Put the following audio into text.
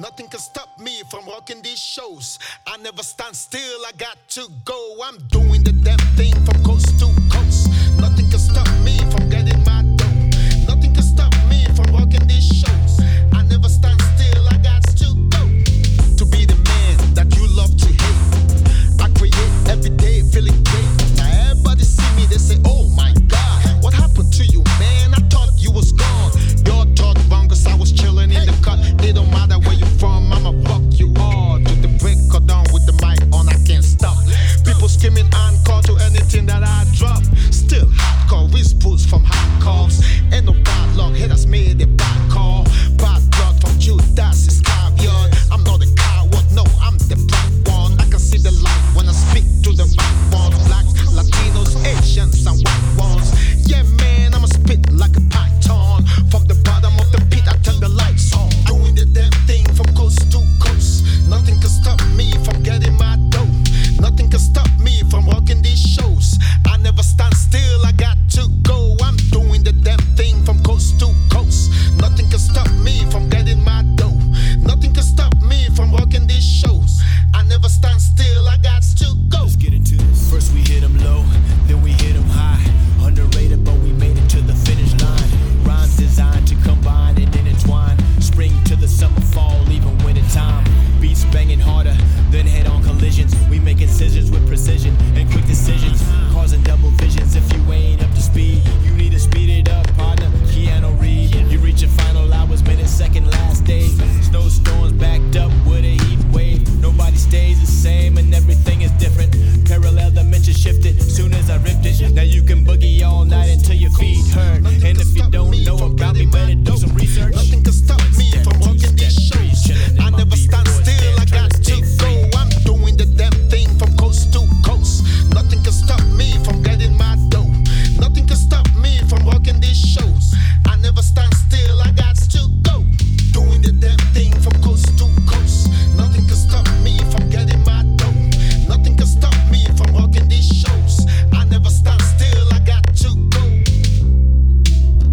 Nothing can stop me from rocking these shows. I never stand still, I got to go. I'm doing the damn thing from coast to coast. Nothing that I drop.